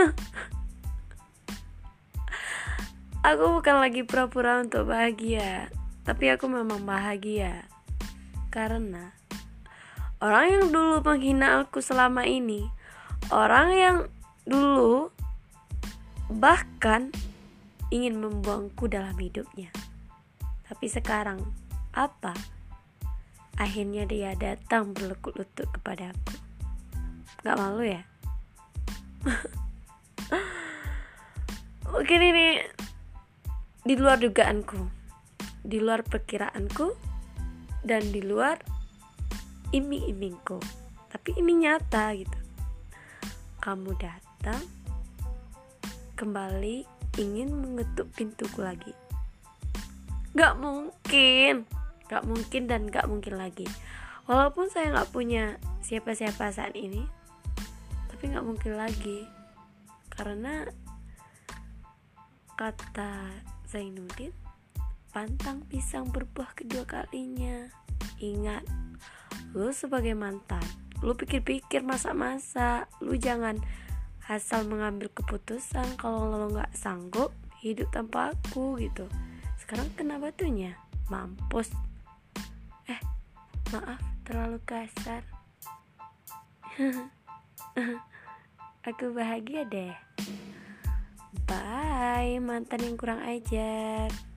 aku bukan lagi pura-pura untuk bahagia, tapi aku memang bahagia karena orang yang dulu menghina aku selama ini, orang yang dulu bahkan ingin membuangku dalam hidupnya. Tapi sekarang apa? Akhirnya dia datang berlutut-lutut kepadaku. Gak malu ya? Mungkin ini di luar dugaanku, di luar perkiraanku, dan di luar iming-imingku. Tapi ini nyata gitu. Kamu datang kembali ingin mengetuk pintuku lagi. Gak mungkin, gak mungkin dan gak mungkin lagi. Walaupun saya gak punya siapa-siapa saat ini, tapi gak mungkin lagi karena kata Zainuddin pantang pisang berbuah kedua kalinya. Ingat lu sebagai mantan lu pikir-pikir masa-masa lu jangan asal mengambil keputusan kalau lo nggak sanggup hidup tanpa aku gitu. Sekarang kena batunya. Mampus. Eh maaf terlalu kasar. Aku bahagia deh. Bye, mantan yang kurang ajar.